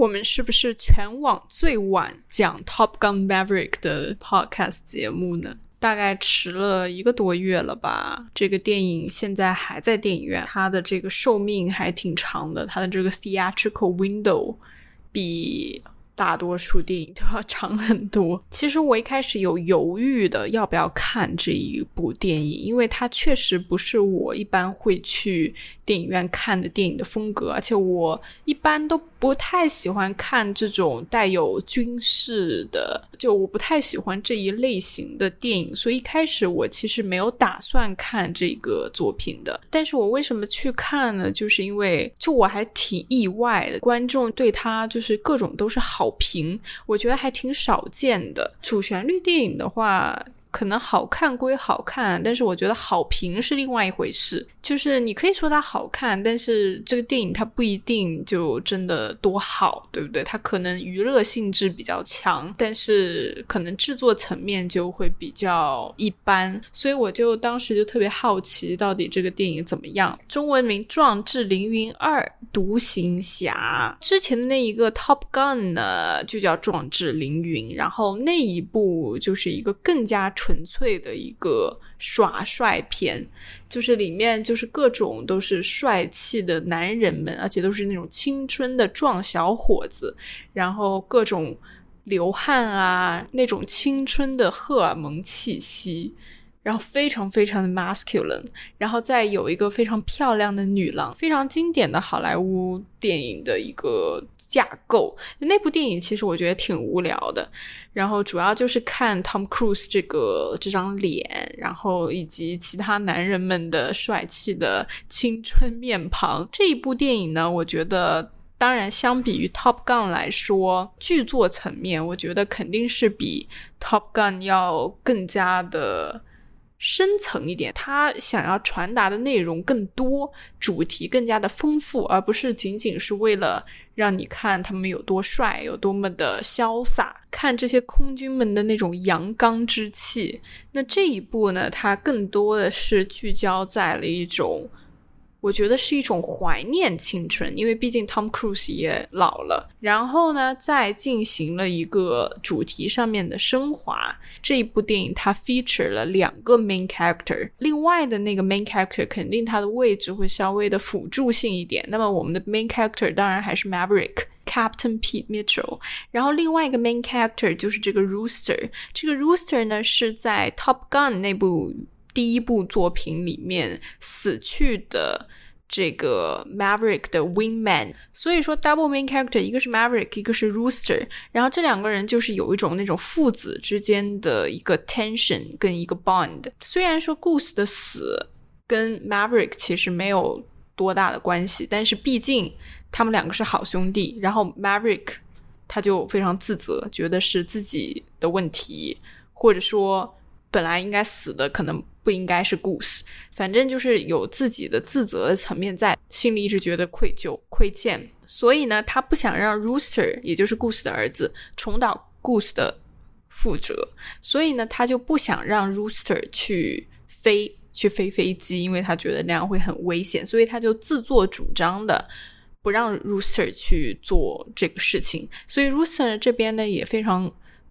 我们是不是全网最晚讲《Top Gun Maverick》的 podcast 节目呢？大概迟了一个多月了吧。这个电影现在还在电影院，它的这个寿命还挺长的，它的这个 theatrical window 比。大多数电影都要长很多。其实我一开始有犹豫的要不要看这一部电影，因为它确实不是我一般会去电影院看的电影的风格，而且我一般都不太喜欢看这种带有军事的，就我不太喜欢这一类型的电影，所以一开始我其实没有打算看这个作品的。但是我为什么去看呢？就是因为就我还挺意外的，观众对他就是各种都是好。评我觉得还挺少见的。主旋律电影的话。可能好看归好看，但是我觉得好评是另外一回事。就是你可以说它好看，但是这个电影它不一定就真的多好，对不对？它可能娱乐性质比较强，但是可能制作层面就会比较一般。所以我就当时就特别好奇，到底这个电影怎么样？中文名《壮志凌云二：独行侠》。之前的那一个《Top Gun》呢，就叫《壮志凌云》，然后那一部就是一个更加。纯粹的一个耍帅片，就是里面就是各种都是帅气的男人们，而且都是那种青春的壮小伙子，然后各种流汗啊，那种青春的荷尔蒙气息，然后非常非常的 masculine，然后再有一个非常漂亮的女郎，非常经典的好莱坞电影的一个。架构那部电影其实我觉得挺无聊的，然后主要就是看 Tom Cruise 这个这张脸，然后以及其他男人们的帅气的青春面庞。这一部电影呢，我觉得当然相比于 Top Gun 来说，剧作层面我觉得肯定是比 Top Gun 要更加的。深层一点，他想要传达的内容更多，主题更加的丰富，而不是仅仅是为了让你看他们有多帅，有多么的潇洒，看这些空军们的那种阳刚之气。那这一部呢，它更多的是聚焦在了一种。我觉得是一种怀念青春，因为毕竟 Tom Cruise 也老了。然后呢，再进行了一个主题上面的升华。这一部电影它 feature 了两个 main character，另外的那个 main character 肯定它的位置会稍微的辅助性一点。那么我们的 main character 当然还是 Maverick Captain Pete Mitchell。然后另外一个 main character 就是这个 Rooster。这个 Rooster 呢是在 Top Gun 那部。第一部作品里面死去的这个 Maverick 的 Wingman，所以说 double main character 一个是 Maverick，一个是 Rooster，然后这两个人就是有一种那种父子之间的一个 tension 跟一个 bond。虽然说 Goose 的死跟 Maverick 其实没有多大的关系，但是毕竟他们两个是好兄弟。然后 Maverick 他就非常自责，觉得是自己的问题，或者说本来应该死的可能。不应该是故事，反正就是有自己的自责的层面在，心里一直觉得愧疚、亏欠，所以呢，他不想让 Rooster，也就是故事的儿子，重蹈故事的覆辙，所以呢，他就不想让 Rooster 去飞，去飞飞机，因为他觉得那样会很危险，所以他就自作主张的不让 Rooster 去做这个事情，所以 Rooster 这边呢也非常。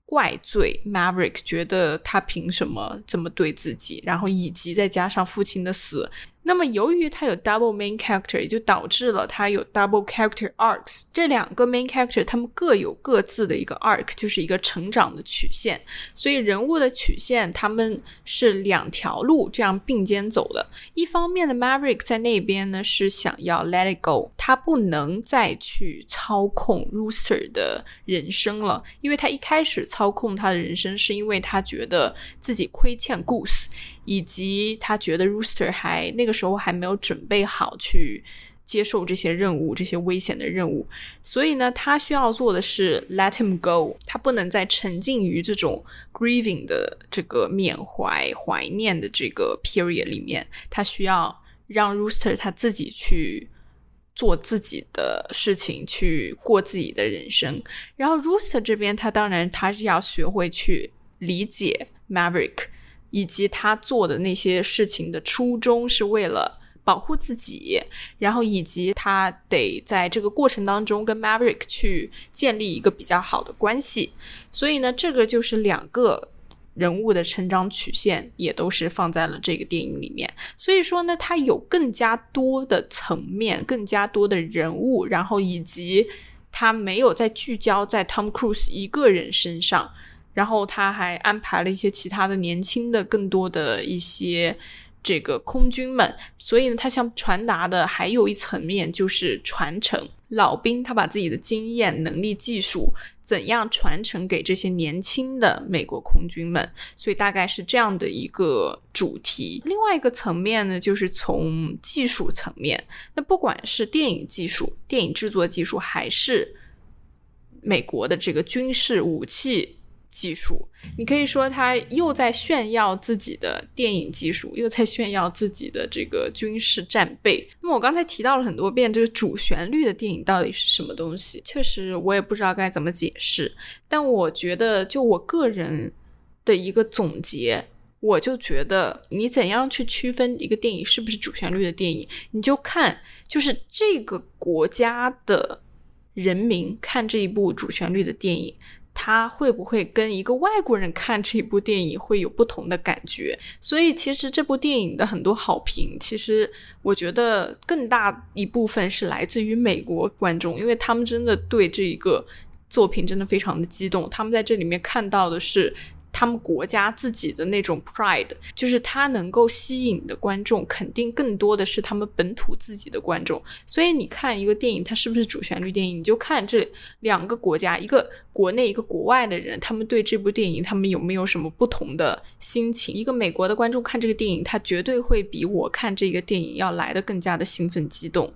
怪罪 Maverick，觉得他凭什么这么对自己，然后以及再加上父亲的死。那么，由于他有 double main character，也就导致了他有 double character arcs。这两个 main character，他们各有各自的一个 arc，就是一个成长的曲线。所以，人物的曲线他们是两条路这样并肩走的。一方面的 Maverick 在那边呢是想要 let it go，他不能再去操控 Rooster 的人生了，因为他一开始操控他的人生是因为他觉得自己亏欠 Goose。以及他觉得 Rooster 还那个时候还没有准备好去接受这些任务，这些危险的任务，所以呢，他需要做的是 let him go，他不能再沉浸于这种 grieving 的这个缅怀、怀念的这个 period 里面，他需要让 Rooster 他自己去做自己的事情，去过自己的人生。然后 Rooster 这边，他当然他是要学会去理解 Maverick。以及他做的那些事情的初衷是为了保护自己，然后以及他得在这个过程当中跟 Maverick 去建立一个比较好的关系。所以呢，这个就是两个人物的成长曲线，也都是放在了这个电影里面。所以说呢，它有更加多的层面，更加多的人物，然后以及他没有在聚焦在 Tom Cruise 一个人身上，然后他还安排了一些其他的年轻的、更多的一些。这个空军们，所以呢，他想传达的还有一层面就是传承。老兵他把自己的经验、能力、技术怎样传承给这些年轻的美国空军们，所以大概是这样的一个主题。另外一个层面呢，就是从技术层面，那不管是电影技术、电影制作技术，还是美国的这个军事武器。技术，你可以说他又在炫耀自己的电影技术，又在炫耀自己的这个军事战备。那么我刚才提到了很多遍，这个主旋律的电影到底是什么东西？确实，我也不知道该怎么解释。但我觉得，就我个人的一个总结，我就觉得，你怎样去区分一个电影是不是主旋律的电影？你就看，就是这个国家的人民看这一部主旋律的电影。他会不会跟一个外国人看这部电影会有不同的感觉？所以其实这部电影的很多好评，其实我觉得更大一部分是来自于美国观众，因为他们真的对这一个作品真的非常的激动，他们在这里面看到的是。他们国家自己的那种 pride，就是它能够吸引的观众，肯定更多的是他们本土自己的观众。所以你看一个电影，它是不是主旋律电影，你就看这两个国家，一个国内，一个国外的人，他们对这部电影，他们有没有什么不同的心情？一个美国的观众看这个电影，他绝对会比我看这个电影要来的更加的兴奋激动，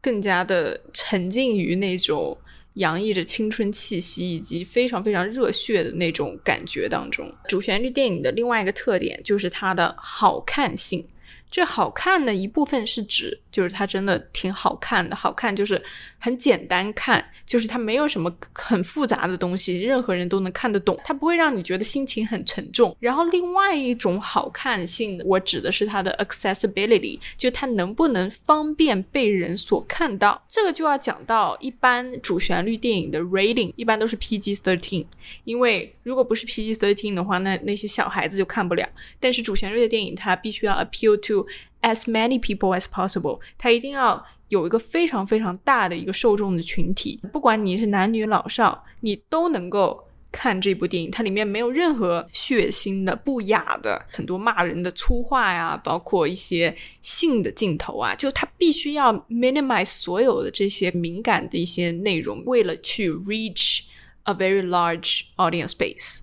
更加的沉浸于那种。洋溢着青春气息以及非常非常热血的那种感觉当中，主旋律电影的另外一个特点就是它的好看性。这好看的一部分是指，就是它真的挺好看的。好看就是很简单看，就是它没有什么很复杂的东西，任何人都能看得懂。它不会让你觉得心情很沉重。然后另外一种好看性，我指的是它的 accessibility，就它能不能方便被人所看到。这个就要讲到一般主旋律电影的 rating，一般都是 PG thirteen，因为如果不是 PG thirteen 的话，那那些小孩子就看不了。但是主旋律的电影，它必须要 appeal to As many people as possible，它一定要有一个非常非常大的一个受众的群体，不管你是男女老少，你都能够看这部电影。它里面没有任何血腥的、不雅的、很多骂人的粗话呀，包括一些性的镜头啊，就它必须要 minimize 所有的这些敏感的一些内容，为了去 reach a very large audience base。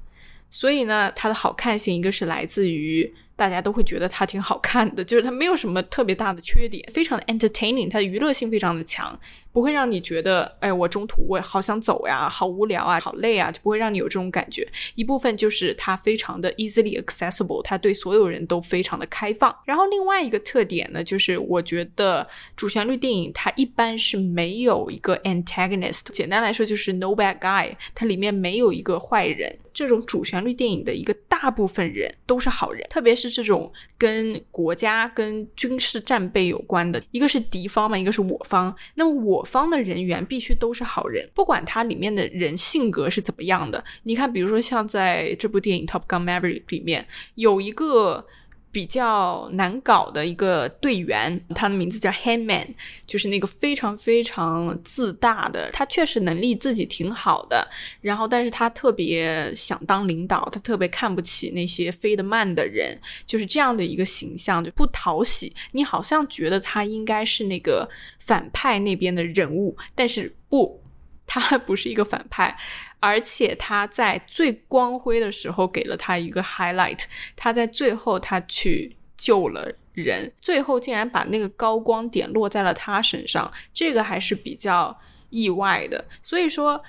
所以呢，它的好看性一个是来自于。大家都会觉得它挺好看的，就是它没有什么特别大的缺点，非常的 entertaining，它的娱乐性非常的强。不会让你觉得，哎，我中途我好想走呀，好无聊啊，好累啊，就不会让你有这种感觉。一部分就是它非常的 easily accessible，它对所有人都非常的开放。然后另外一个特点呢，就是我觉得主旋律电影它一般是没有一个 antagonist，简单来说就是 no bad guy，它里面没有一个坏人。这种主旋律电影的一个大部分人都是好人，特别是这种跟国家跟军事战备有关的，一个是敌方嘛，一个是我方。那么我。方的人员必须都是好人，不管他里面的人性格是怎么样的。你看，比如说像在这部电影《Top Gun Maverick》里面，有一个。比较难搞的一个队员，他的名字叫 Handman，就是那个非常非常自大的。他确实能力自己挺好的，然后但是他特别想当领导，他特别看不起那些飞得慢的人，就是这样的一个形象，就不讨喜。你好像觉得他应该是那个反派那边的人物，但是不。他还 不是一个反派，而且他在最光辉的时候给了他一个 highlight。他在最后他去救了人，最后竟然把那个高光点落在了他身上，这个还是比较意外的。所以说，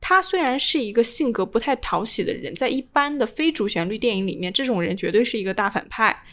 他虽然是一个性格不太讨喜的人，在一般的非主旋律电影里面，这种人绝对是一个大反派。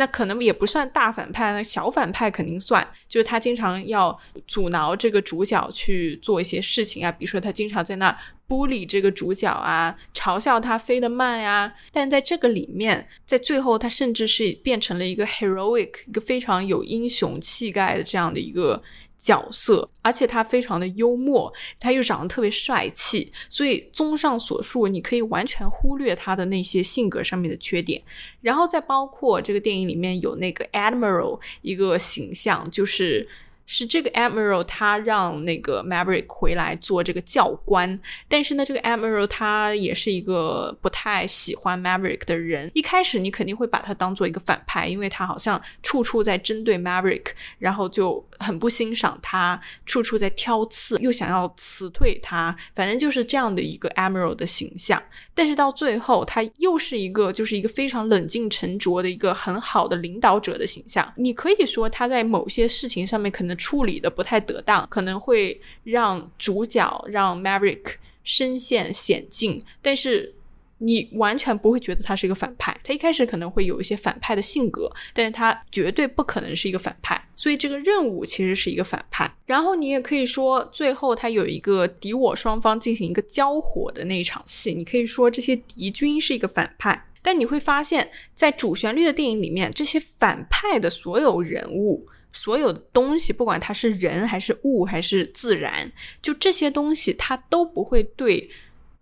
那可能也不算大反派，那小反派肯定算。就是他经常要阻挠这个主角去做一些事情啊，比如说他经常在那孤立这个主角啊，嘲笑他飞得慢呀。但在这个里面，在最后他甚至是变成了一个 heroic，一个非常有英雄气概的这样的一个。角色，而且他非常的幽默，他又长得特别帅气，所以综上所述，你可以完全忽略他的那些性格上面的缺点。然后再包括这个电影里面有那个 Admiral 一个形象，就是。是这个 Admiral 他让那个 Maverick 回来做这个教官，但是呢，这个 Admiral 他也是一个不太喜欢 Maverick 的人。一开始你肯定会把他当做一个反派，因为他好像处处在针对 Maverick，然后就很不欣赏他，处处在挑刺，又想要辞退他，反正就是这样的一个 Admiral 的形象。但是到最后，他又是一个就是一个非常冷静沉着的一个很好的领导者的形象。你可以说他在某些事情上面可能。处理的不太得当，可能会让主角让 Maverick 身陷险境，但是你完全不会觉得他是一个反派。他一开始可能会有一些反派的性格，但是他绝对不可能是一个反派。所以这个任务其实是一个反派。然后你也可以说，最后他有一个敌我双方进行一个交火的那一场戏，你可以说这些敌军是一个反派。但你会发现在主旋律的电影里面，这些反派的所有人物。所有的东西，不管它是人还是物还是自然，就这些东西，它都不会对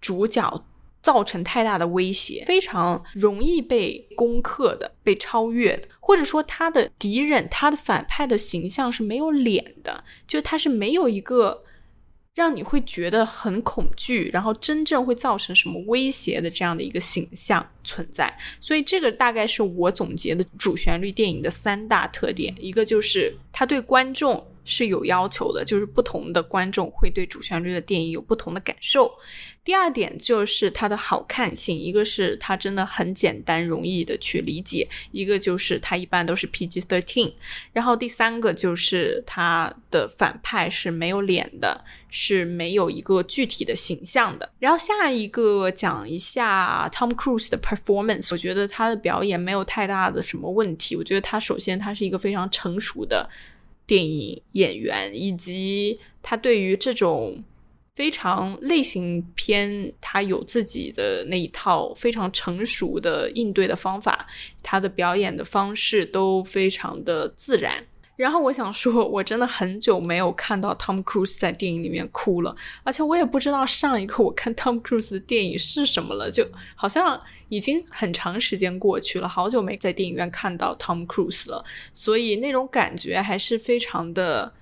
主角造成太大的威胁，非常容易被攻克的、被超越的，或者说他的敌人、他的反派的形象是没有脸的，就他是没有一个。让你会觉得很恐惧，然后真正会造成什么威胁的这样的一个形象存在，所以这个大概是我总结的主旋律电影的三大特点，一个就是它对观众是有要求的，就是不同的观众会对主旋律的电影有不同的感受。第二点就是它的好看性，一个是它真的很简单容易的去理解，一个就是它一般都是 PG thirteen，然后第三个就是它的反派是没有脸的，是没有一个具体的形象的。然后下一个讲一下 Tom Cruise 的 performance，我觉得他的表演没有太大的什么问题。我觉得他首先他是一个非常成熟的电影演员，以及他对于这种。非常类型片，他有自己的那一套非常成熟的应对的方法，他的表演的方式都非常的自然。然后我想说，我真的很久没有看到 Tom Cruise 在电影里面哭了，而且我也不知道上一个我看 Tom Cruise 的电影是什么了，就好像已经很长时间过去了，好久没在电影院看到 Tom Cruise 了，所以那种感觉还是非常的。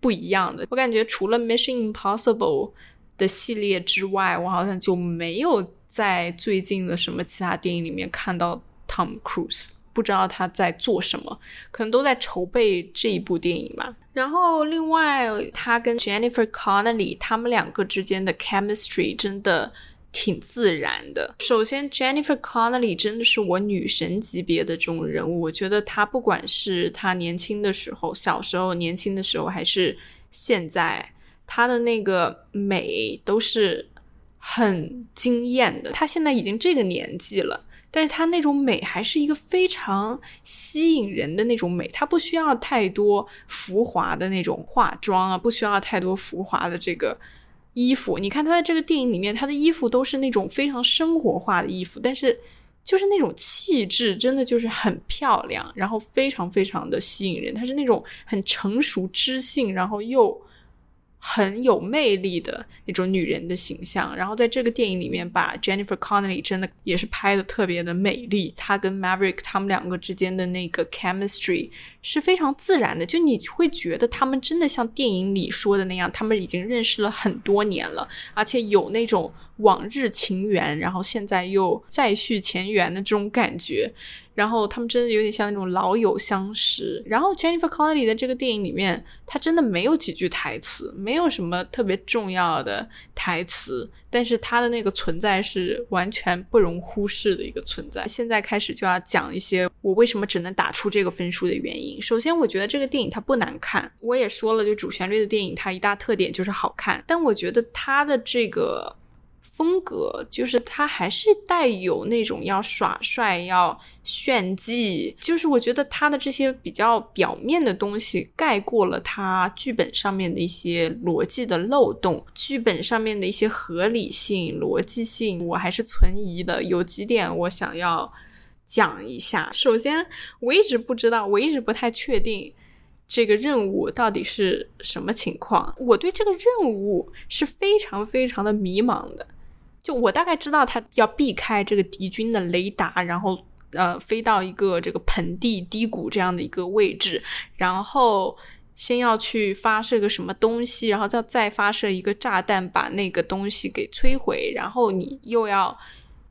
不一样的，我感觉除了 Mission Impossible 的系列之外，我好像就没有在最近的什么其他电影里面看到 Tom Cruise，不知道他在做什么，可能都在筹备这一部电影吧。然后另外，他跟 Jennifer Connelly 他们两个之间的 chemistry 真的。挺自然的。首先，Jennifer Connelly 真的是我女神级别的这种人物。我觉得她不管是她年轻的时候、小时候、年轻的时候，还是现在，她的那个美都是很惊艳的。她现在已经这个年纪了，但是她那种美还是一个非常吸引人的那种美。她不需要太多浮华的那种化妆啊，不需要太多浮华的这个。衣服，你看他在这个电影里面，他的衣服都是那种非常生活化的衣服，但是就是那种气质，真的就是很漂亮，然后非常非常的吸引人。他是那种很成熟知性，然后又。很有魅力的那种女人的形象，然后在这个电影里面，把 Jennifer Connelly 真的也是拍的特别的美丽。她跟 Maverick 他们两个之间的那个 chemistry 是非常自然的，就你会觉得他们真的像电影里说的那样，他们已经认识了很多年了，而且有那种往日情缘，然后现在又再续前缘的这种感觉。然后他们真的有点像那种老友相识。然后 Jennifer Connelly 的这个电影里面，她真的没有几句台词，没有什么特别重要的台词，但是她的那个存在是完全不容忽视的一个存在。现在开始就要讲一些我为什么只能打出这个分数的原因。首先，我觉得这个电影它不难看，我也说了，就主旋律的电影它一大特点就是好看，但我觉得它的这个。风格，就是他还是带有那种要耍帅、要炫技，就是我觉得他的这些比较表面的东西盖过了他剧本上面的一些逻辑的漏洞，剧本上面的一些合理性、逻辑性，我还是存疑的。有几点我想要讲一下。首先，我一直不知道，我一直不太确定。这个任务到底是什么情况？我对这个任务是非常非常的迷茫的。就我大概知道他要避开这个敌军的雷达，然后呃飞到一个这个盆地低谷这样的一个位置，然后先要去发射个什么东西，然后再再发射一个炸弹把那个东西给摧毁，然后你又要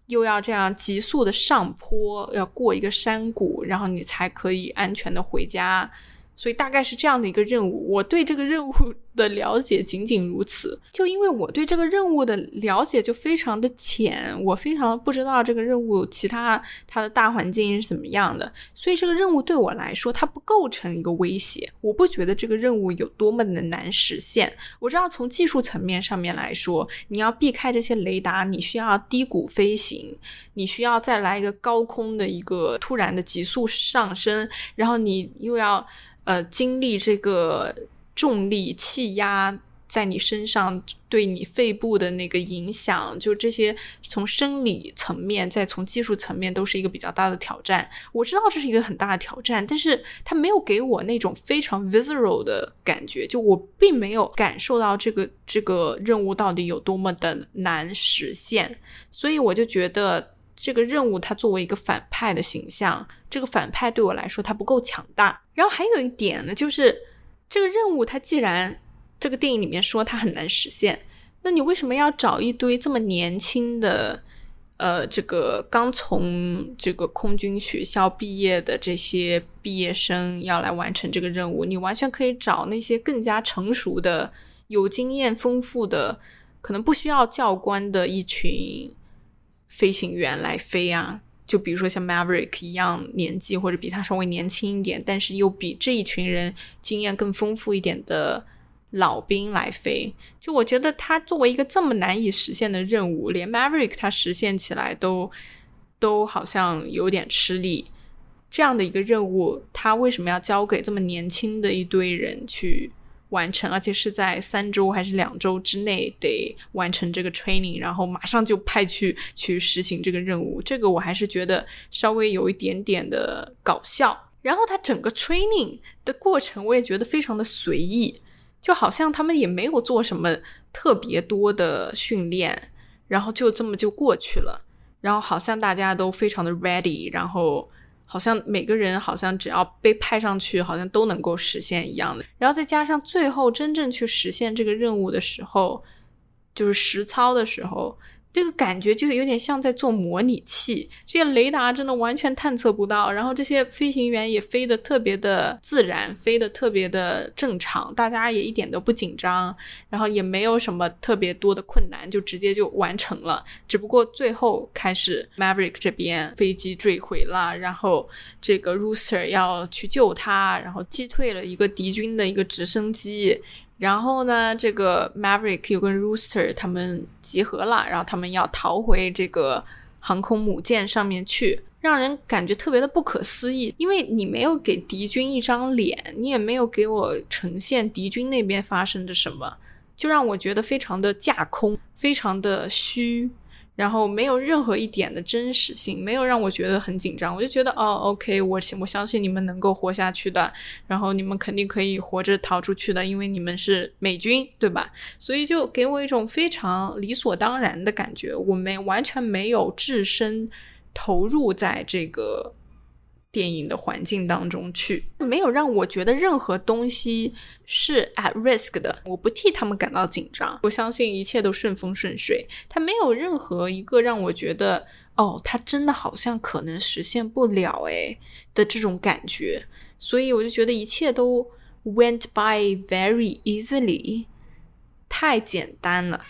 又要这样急速的上坡，要过一个山谷，然后你才可以安全的回家。所以大概是这样的一个任务，我对这个任务的了解仅仅如此。就因为我对这个任务的了解就非常的浅，我非常不知道这个任务其他它的大环境是怎么样的，所以这个任务对我来说它不构成一个威胁。我不觉得这个任务有多么的难实现。我知道从技术层面上面来说，你要避开这些雷达，你需要低谷飞行，你需要再来一个高空的一个突然的急速上升，然后你又要。呃，经历这个重力、气压在你身上对你肺部的那个影响，就这些从生理层面，再从技术层面，都是一个比较大的挑战。我知道这是一个很大的挑战，但是它没有给我那种非常 visceral 的感觉，就我并没有感受到这个这个任务到底有多么的难实现，所以我就觉得。这个任务，它作为一个反派的形象，这个反派对我来说，它不够强大。然后还有一点呢，就是这个任务，它既然这个电影里面说它很难实现，那你为什么要找一堆这么年轻的，呃，这个刚从这个空军学校毕业的这些毕业生要来完成这个任务？你完全可以找那些更加成熟的、有经验丰富的，可能不需要教官的一群。飞行员来飞啊，就比如说像 Maverick 一样年纪或者比他稍微年轻一点，但是又比这一群人经验更丰富一点的老兵来飞。就我觉得他作为一个这么难以实现的任务，连 Maverick 他实现起来都都好像有点吃力。这样的一个任务，他为什么要交给这么年轻的一堆人去？完成，而且是在三周还是两周之内得完成这个 training，然后马上就派去去实行这个任务。这个我还是觉得稍微有一点点的搞笑。然后他整个 training 的过程，我也觉得非常的随意，就好像他们也没有做什么特别多的训练，然后就这么就过去了。然后好像大家都非常的 ready，然后。好像每个人好像只要被派上去，好像都能够实现一样的。然后再加上最后真正去实现这个任务的时候，就是实操的时候。这个感觉就有点像在做模拟器，这些雷达真的完全探测不到，然后这些飞行员也飞得特别的自然，飞得特别的正常，大家也一点都不紧张，然后也没有什么特别多的困难，就直接就完成了。只不过最后开始，Maverick 这边飞机坠毁了，然后这个 Rooster 要去救他，然后击退了一个敌军的一个直升机。然后呢，这个 Maverick 又跟 Rooster 他们集合了，然后他们要逃回这个航空母舰上面去，让人感觉特别的不可思议。因为你没有给敌军一张脸，你也没有给我呈现敌军那边发生着什么，就让我觉得非常的架空，非常的虚。然后没有任何一点的真实性，没有让我觉得很紧张。我就觉得哦，OK，我我相信你们能够活下去的，然后你们肯定可以活着逃出去的，因为你们是美军，对吧？所以就给我一种非常理所当然的感觉，我没完全没有置身投入在这个。电影的环境当中去，没有让我觉得任何东西是 at risk 的。我不替他们感到紧张，我相信一切都顺风顺水。他没有任何一个让我觉得，哦，他真的好像可能实现不了诶的这种感觉。所以我就觉得一切都 went by very easily，太简单了。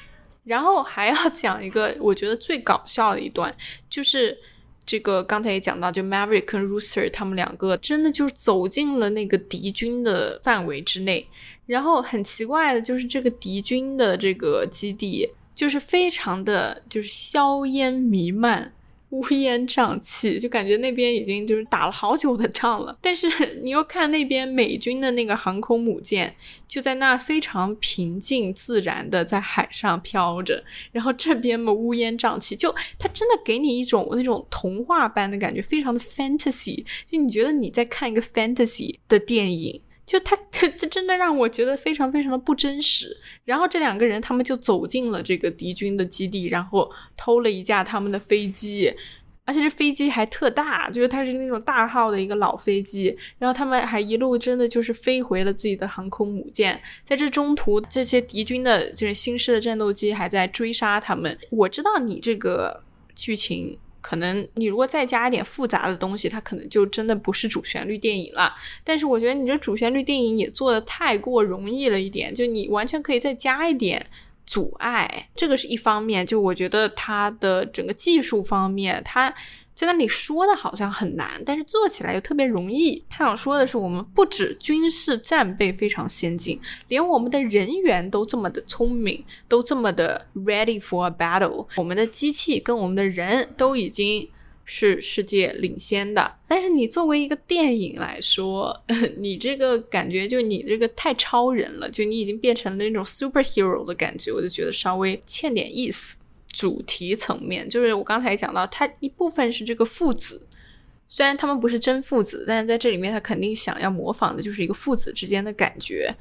然后还要讲一个我觉得最搞笑的一段，就是。这个刚才也讲到，就 Maverick 跟 Rooster 他们两个真的就是走进了那个敌军的范围之内。然后很奇怪的就是，这个敌军的这个基地就是非常的就是硝烟弥漫。乌烟瘴气，就感觉那边已经就是打了好久的仗了。但是 你又看那边美军的那个航空母舰，就在那非常平静自然的在海上飘着。然后这边嘛乌烟瘴气，就它真的给你一种那种童话般的感觉，非常的 fantasy。就你觉得你在看一个 fantasy 的电影，就他这这真的让我觉得非常非常的不真实。然后这两个人他们就走进了这个敌军的基地，然后偷了一架他们的飞机，而且这飞机还特大，就是它是那种大号的一个老飞机。然后他们还一路真的就是飞回了自己的航空母舰，在这中途，这些敌军的就是新式的战斗机还在追杀他们。我知道你这个剧情。可能你如果再加一点复杂的东西，它可能就真的不是主旋律电影了。但是我觉得你这主旋律电影也做的太过容易了一点，就你完全可以再加一点阻碍，这个是一方面。就我觉得它的整个技术方面，它。在那里说的好像很难，但是做起来又特别容易。他想说的是，我们不止军事战备非常先进，连我们的人员都这么的聪明，都这么的 ready for a battle。我们的机器跟我们的人都已经是世界领先的。但是你作为一个电影来说，你这个感觉就你这个太超人了，就你已经变成了那种 superhero 的感觉，我就觉得稍微欠点意思。主题层面，就是我刚才讲到，他一部分是这个父子，虽然他们不是真父子，但是在这里面他肯定想要模仿的就是一个父子之间的感觉。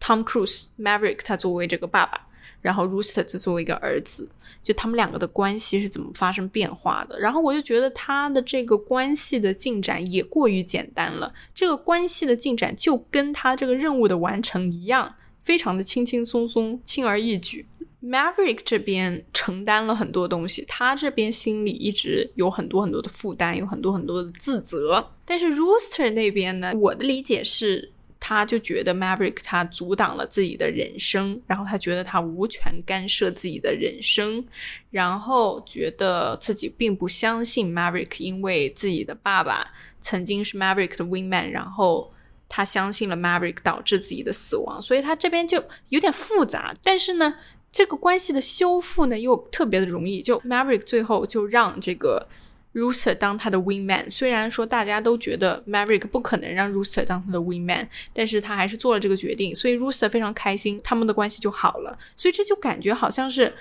Tom Cruise Maverick 他作为这个爸爸，然后 Rooster 就作为一个儿子，就他们两个的关系是怎么发生变化的？然后我就觉得他的这个关系的进展也过于简单了，这个关系的进展就跟他这个任务的完成一样，非常的轻轻松松，轻而易举。Maverick 这边承担了很多东西，他这边心里一直有很多很多的负担，有很多很多的自责。但是 Rooster 那边呢，我的理解是，他就觉得 Maverick 他阻挡了自己的人生，然后他觉得他无权干涉自己的人生，然后觉得自己并不相信 Maverick，因为自己的爸爸曾经是 Maverick 的 wingman，然后他相信了 Maverick 导致自己的死亡，所以他这边就有点复杂。但是呢。这个关系的修复呢，又特别的容易。就 Maverick 最后就让这个 Rooster 当他的 Win Man，。虽然说大家都觉得 Maverick 不可能让 Rooster 当他的 Win Man，但是他还是做了这个决定。所以 Rooster 非常开心，他们的关系就好了。所以这就感觉好像是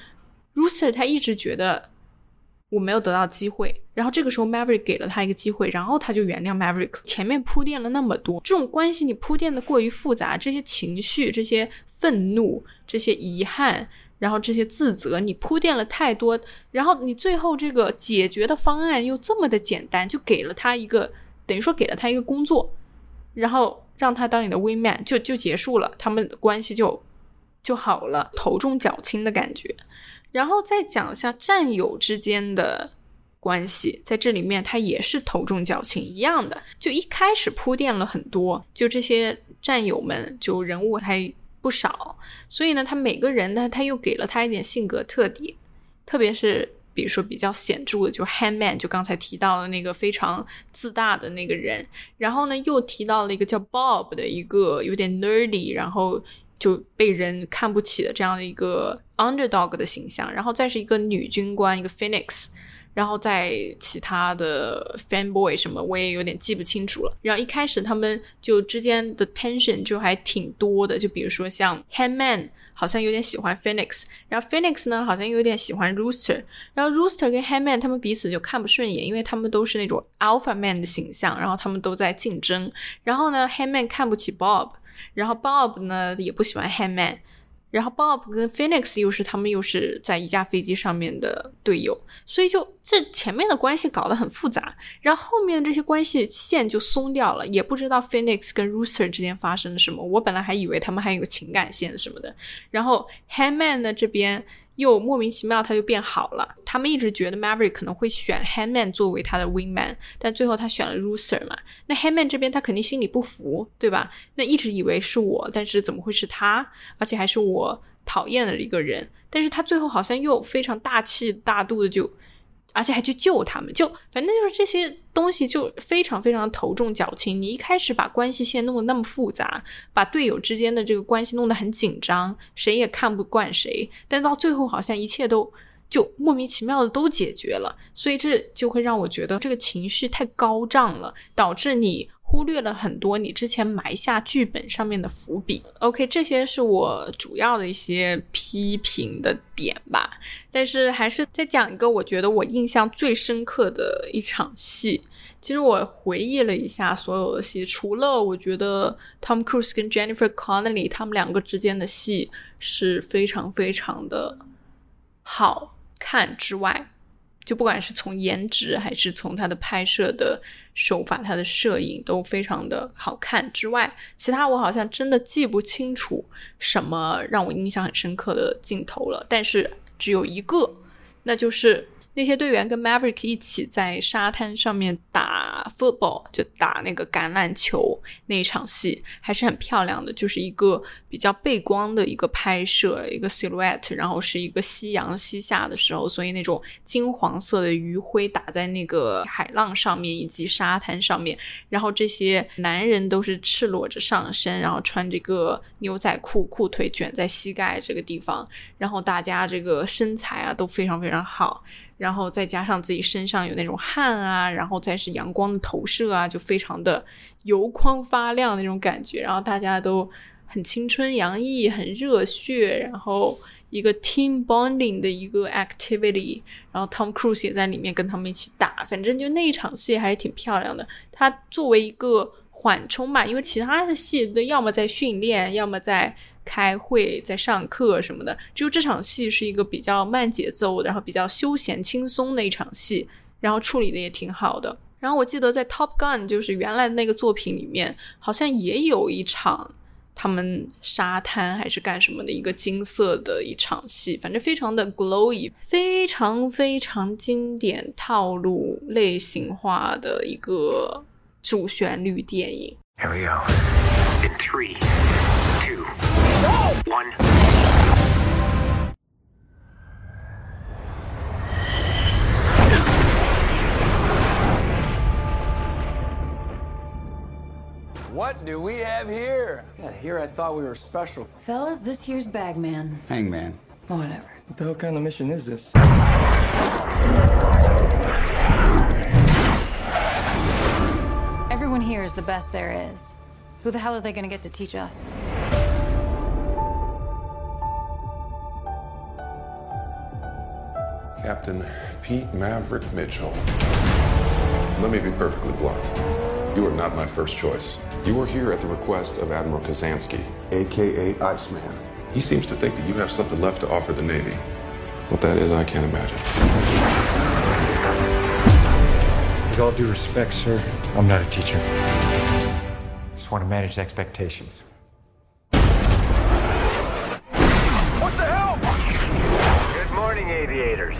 Rooster 他一直觉得我没有得到机会，然后这个时候 Maverick 给了他一个机会，然后他就原谅 Maverick。前面铺垫了那么多，这种关系你铺垫的过于复杂，这些情绪、这些愤怒、这些遗憾。然后这些自责，你铺垫了太多，然后你最后这个解决的方案又这么的简单，就给了他一个，等于说给了他一个工作，然后让他当你的 w i man，就就结束了，他们的关系就就好了，头重脚轻的感觉。然后再讲一下战友之间的关系，在这里面他也是头重脚轻一样的，就一开始铺垫了很多，就这些战友们就人物还。不少，所以呢，他每个人呢，他又给了他一点性格特点，特别是比如说比较显著的，就 Handman，就刚才提到的那个非常自大的那个人，然后呢，又提到了一个叫 Bob 的一个有点 nerdy，然后就被人看不起的这样的一个 underdog 的形象，然后再是一个女军官，一个 Phoenix。然后在其他的 fan boy 什么，我也有点记不清楚了。然后一开始他们就之间的 tension 就还挺多的，就比如说像 Handman 好像有点喜欢 Phoenix，然后 Phoenix 呢好像有点喜欢 Rooster，然后 Rooster 跟 Handman 他们彼此就看不顺眼，因为他们都是那种 alpha man 的形象，然后他们都在竞争。然后呢，Handman 看不起 Bob，然后 Bob 呢也不喜欢 Handman。然后 Bob 跟 Phoenix 又是他们又是在一架飞机上面的队友，所以就这前面的关系搞得很复杂，然后后面的这些关系线就松掉了，也不知道 Phoenix 跟 Rooster 之间发生了什么。我本来还以为他们还有情感线什么的。然后 Hangman 呢这边。又莫名其妙，他就变好了。他们一直觉得 Maverick 可能会选 Hangman 作为他的 wingman，但最后他选了 Rooster 嘛。那 Hangman 这边他肯定心里不服，对吧？那一直以为是我，但是怎么会是他？而且还是我讨厌的一个人。但是他最后好像又非常大气大度的就而且还去救他们，就反正就是这些东西就非常非常头重脚轻。你一开始把关系线弄得那么复杂，把队友之间的这个关系弄得很紧张，谁也看不惯谁，但到最后好像一切都就莫名其妙的都解决了，所以这就会让我觉得这个情绪太高涨了，导致你。忽略了很多你之前埋下剧本上面的伏笔。OK，这些是我主要的一些批评的点吧。但是还是再讲一个，我觉得我印象最深刻的一场戏。其实我回忆了一下所有的戏，除了我觉得 Tom Cruise 跟 Jennifer Connelly 他们两个之间的戏是非常非常的好看之外，就不管是从颜值还是从他的拍摄的。手法，他的摄影都非常的好看。之外，其他我好像真的记不清楚什么让我印象很深刻的镜头了。但是只有一个，那就是。那些队员跟 Maverick 一起在沙滩上面打 football，就打那个橄榄球那一场戏，还是很漂亮的。就是一个比较背光的一个拍摄，一个 silhouette，然后是一个夕阳西下的时候，所以那种金黄色的余晖打在那个海浪上面以及沙滩上面。然后这些男人都是赤裸着上身，然后穿这个牛仔裤，裤腿卷在膝盖这个地方，然后大家这个身材啊都非常非常好。然后再加上自己身上有那种汗啊，然后再是阳光的投射啊，就非常的油光发亮那种感觉。然后大家都很青春洋溢，很热血，然后一个 team bonding 的一个 activity。然后 Tom Cruise 也在里面跟他们一起打，反正就那一场戏还是挺漂亮的。他作为一个缓冲吧，因为其他的戏都要么在训练，要么在。开会在上课什么的，只有这场戏是一个比较慢节奏，然后比较休闲轻松的一场戏，然后处理的也挺好的。然后我记得在《Top Gun》就是原来的那个作品里面，好像也有一场他们沙滩还是干什么的一个金色的一场戏，反正非常的 glowy，非常非常经典套路类型化的一个主旋律电影。Here we go. In three. two. One. What do we have here? Yeah, here I thought we were special. Fellas, this here's Bagman. Hangman. Whatever. What the hell kind of mission is this? Everyone here is the best there is. Who the hell are they gonna get to teach us? Captain Pete Maverick Mitchell. Let me be perfectly blunt. You are not my first choice. You are here at the request of Admiral Kazansky, aka Iceman. He seems to think that you have something left to offer the Navy. What that is, I can't imagine. With all due respect, sir, I'm not a teacher. Just want to manage expectations. Aviators.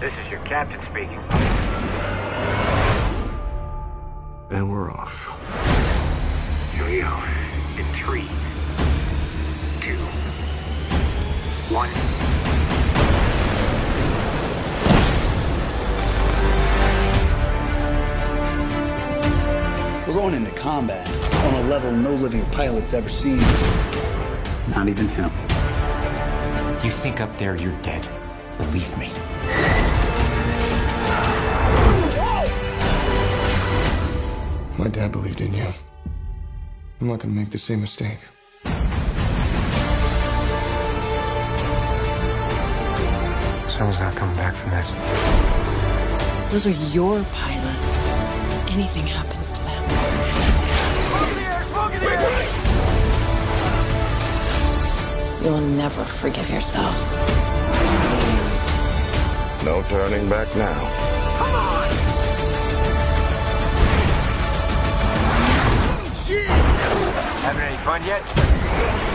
This is your captain speaking. And we're off. Here we go. In three, two, one. We're going into combat on a level no living pilot's ever seen. Not even him. You think up there you're dead. Believe me. My dad believed in you. I'm not gonna make the same mistake. Someone's not coming back from this. Those are your pilots. Anything happens to You'll never forgive yourself. No turning back now. Come on! Jeez! Having any fun yet?